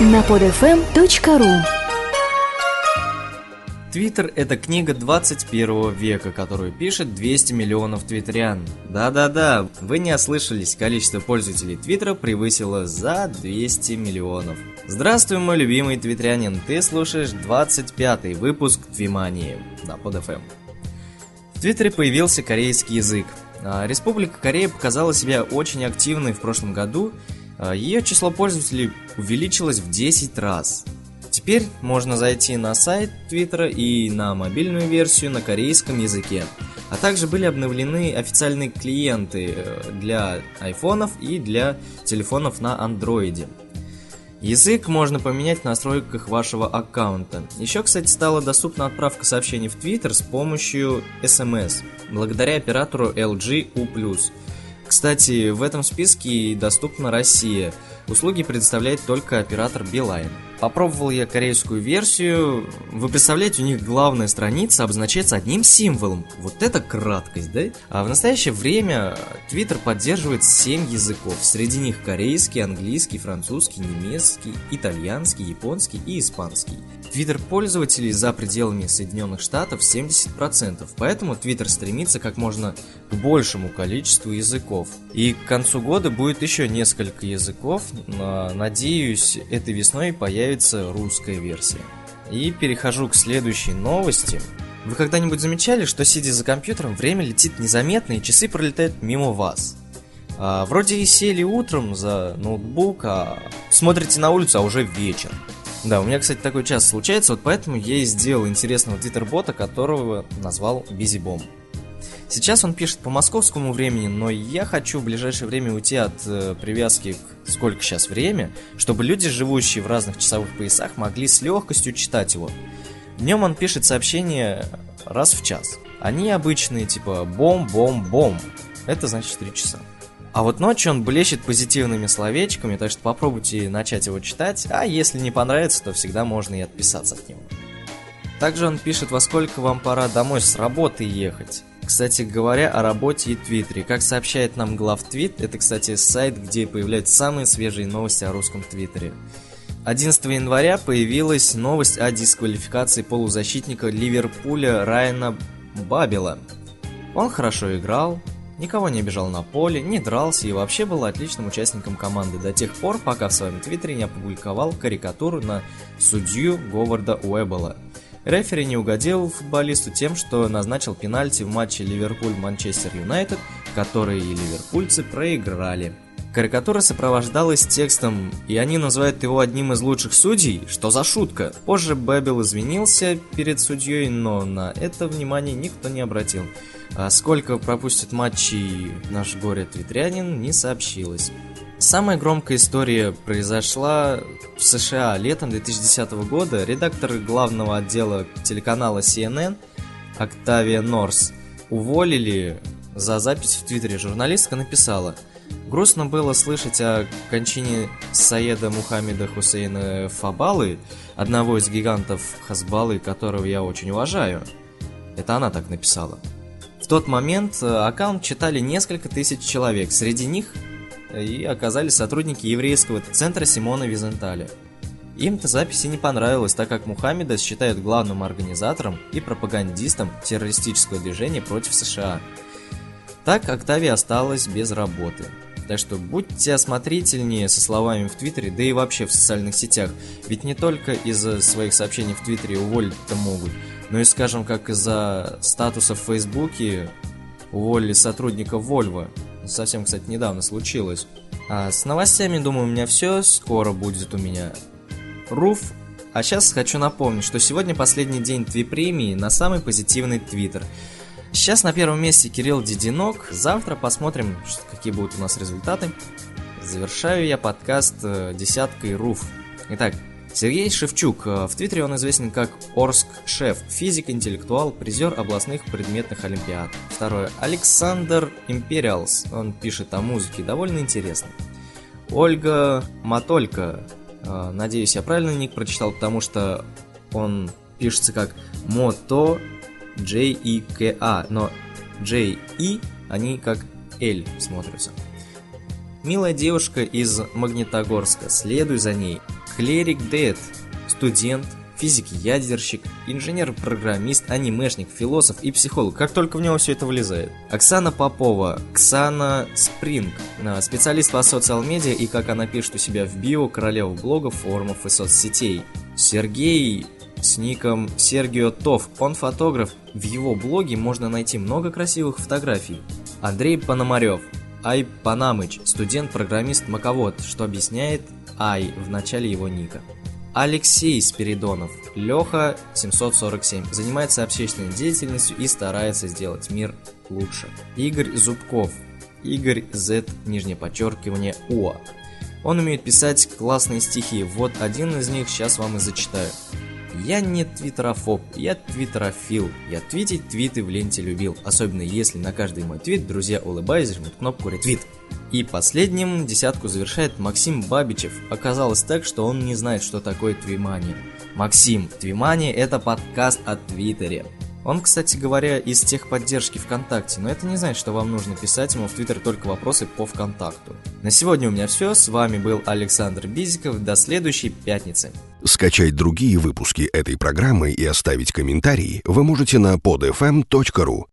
на podfm.ru Твиттер – это книга 21 века, которую пишет 200 миллионов твиттерян. Да-да-да, вы не ослышались, количество пользователей Твиттера превысило за 200 миллионов. Здравствуй, мой любимый твиттерянин, ты слушаешь 25 выпуск Твимании на PodFM. В Твиттере появился корейский язык. А, Республика Корея показала себя очень активной в прошлом году. А, Ее число пользователей увеличилось в 10 раз. Теперь можно зайти на сайт Твиттера и на мобильную версию на корейском языке. А также были обновлены официальные клиенты э, для айфонов и для телефонов на андроиде. Язык можно поменять в настройках вашего аккаунта. Еще, кстати, стала доступна отправка сообщений в Твиттер с помощью SMS, благодаря оператору LG U+. Кстати, в этом списке доступна Россия. Услуги предоставляет только оператор Beeline. Попробовал я корейскую версию. Вы представляете, у них главная страница обозначается одним символом. Вот это краткость, да? А в настоящее время Twitter поддерживает 7 языков. Среди них корейский, английский, французский, немецкий, итальянский, японский и испанский. Твиттер пользователей за пределами Соединенных Штатов 70%, поэтому Твиттер стремится как можно к большему количеству языков. И к концу года будет еще несколько языков. Надеюсь, этой весной появится русская версия. И перехожу к следующей новости. Вы когда-нибудь замечали, что сидя за компьютером, время летит незаметно и часы пролетают мимо вас? А, вроде и сели утром за ноутбук, а смотрите на улицу, а уже вечер. Да, у меня, кстати, такой час случается, вот поэтому я и сделал интересного твиттер-бота, которого назвал BusyBomb. Сейчас он пишет по московскому времени, но я хочу в ближайшее время уйти от э, привязки к сколько сейчас время, чтобы люди, живущие в разных часовых поясах, могли с легкостью читать его. Днем он пишет сообщения раз в час. Они обычные, типа бом-бом-бом. Это значит 3 часа. А вот ночью он блещет позитивными словечками, так что попробуйте начать его читать, а если не понравится, то всегда можно и отписаться от него. Также он пишет, во сколько вам пора домой с работы ехать. Кстати говоря, о работе и Твиттере. Как сообщает нам главтвит, это, кстати, сайт, где появляются самые свежие новости о русском Твиттере. 11 января появилась новость о дисквалификации полузащитника Ливерпуля Райана Бабела. Он хорошо играл, никого не обижал на поле, не дрался и вообще был отличным участником команды до тех пор, пока в своем твиттере не опубликовал карикатуру на судью Говарда Уэббела – Рефери не угодил футболисту тем, что назначил пенальти в матче Ливерпуль-Манчестер Юнайтед, который ливерпульцы проиграли. Карикатура сопровождалась текстом «И они называют его одним из лучших судей? Что за шутка?» Позже Бэббел извинился перед судьей, но на это внимание никто не обратил. А сколько пропустит матчей наш горе-твитрянин, не сообщилось. Самая громкая история произошла в США летом 2010 года. Редактор главного отдела телеканала CNN Октавия Норс уволили за запись в Твиттере. Журналистка написала «Грустно было слышать о кончине Саеда Мухаммеда Хусейна Фабалы, одного из гигантов Хасбалы, которого я очень уважаю». Это она так написала. В тот момент э, аккаунт читали несколько тысяч человек, среди них и оказались сотрудники еврейского центра Симона Визенталя. Им-то записи не понравилось, так как Мухаммеда считают главным организатором и пропагандистом террористического движения против США. Так Октавия осталась без работы. Так что будьте осмотрительнее со словами в Твиттере, да и вообще в социальных сетях. Ведь не только из-за своих сообщений в Твиттере уволить-то могут, но и, скажем, как из-за статуса в Фейсбуке уволили сотрудника Volvo, совсем, кстати, недавно случилось. А с новостями, думаю, у меня все. Скоро будет у меня Руф. А сейчас хочу напомнить, что сегодня последний день Твипремии на самый позитивный твиттер. Сейчас на первом месте Кирилл Дединок. Завтра посмотрим, какие будут у нас результаты. Завершаю я подкаст э, десяткой Руф. Итак, Сергей Шевчук. Э, в Твиттере он известен как Орск Шеф, физик, интеллектуал, призер областных предметных олимпиад. Второе. Александр Империалс. Он пишет о музыке, довольно интересно. Ольга Матолька. Э, надеюсь, я правильно ник прочитал, потому что он пишется как Мото J E K A, но J E они как L смотрятся. Милая девушка из Магнитогорска, следуй за ней. Клерик Дэд, студент, физик-ядерщик, инженер-программист, анимешник, философ и психолог. Как только в него все это влезает. Оксана Попова, Ксана Спринг, специалист по социал-медиа и, как она пишет у себя в био, королева блогов, форумов и соцсетей. Сергей с ником Сергио Тов. Он фотограф. В его блоге можно найти много красивых фотографий. Андрей Пономарев. Ай Панамыч, студент-программист Маковод, что объясняет Ай в начале его ника. Алексей Спиридонов, Леха 747, занимается общественной деятельностью и старается сделать мир лучше. Игорь Зубков, Игорь Z, нижнее подчеркивание УА. Он умеет писать классные стихи, вот один из них сейчас вам и зачитаю. Я не твиттерофоб, я твиттерофил. Я твитить твиты в ленте любил, особенно если на каждый мой твит друзья улыбаясь жмут кнопку ретвит. И последним десятку завершает Максим Бабичев. Оказалось так, что он не знает, что такое Твимания. Максим, Твимания это подкаст о Твиттере. Он, кстати говоря, из техподдержки ВКонтакте, но это не значит, что вам нужно писать ему в Твиттер только вопросы по ВКонтакту. На сегодня у меня все, с вами был Александр Бизиков, до следующей пятницы. Скачать другие выпуски этой программы и оставить комментарии вы можете на podfm.ru.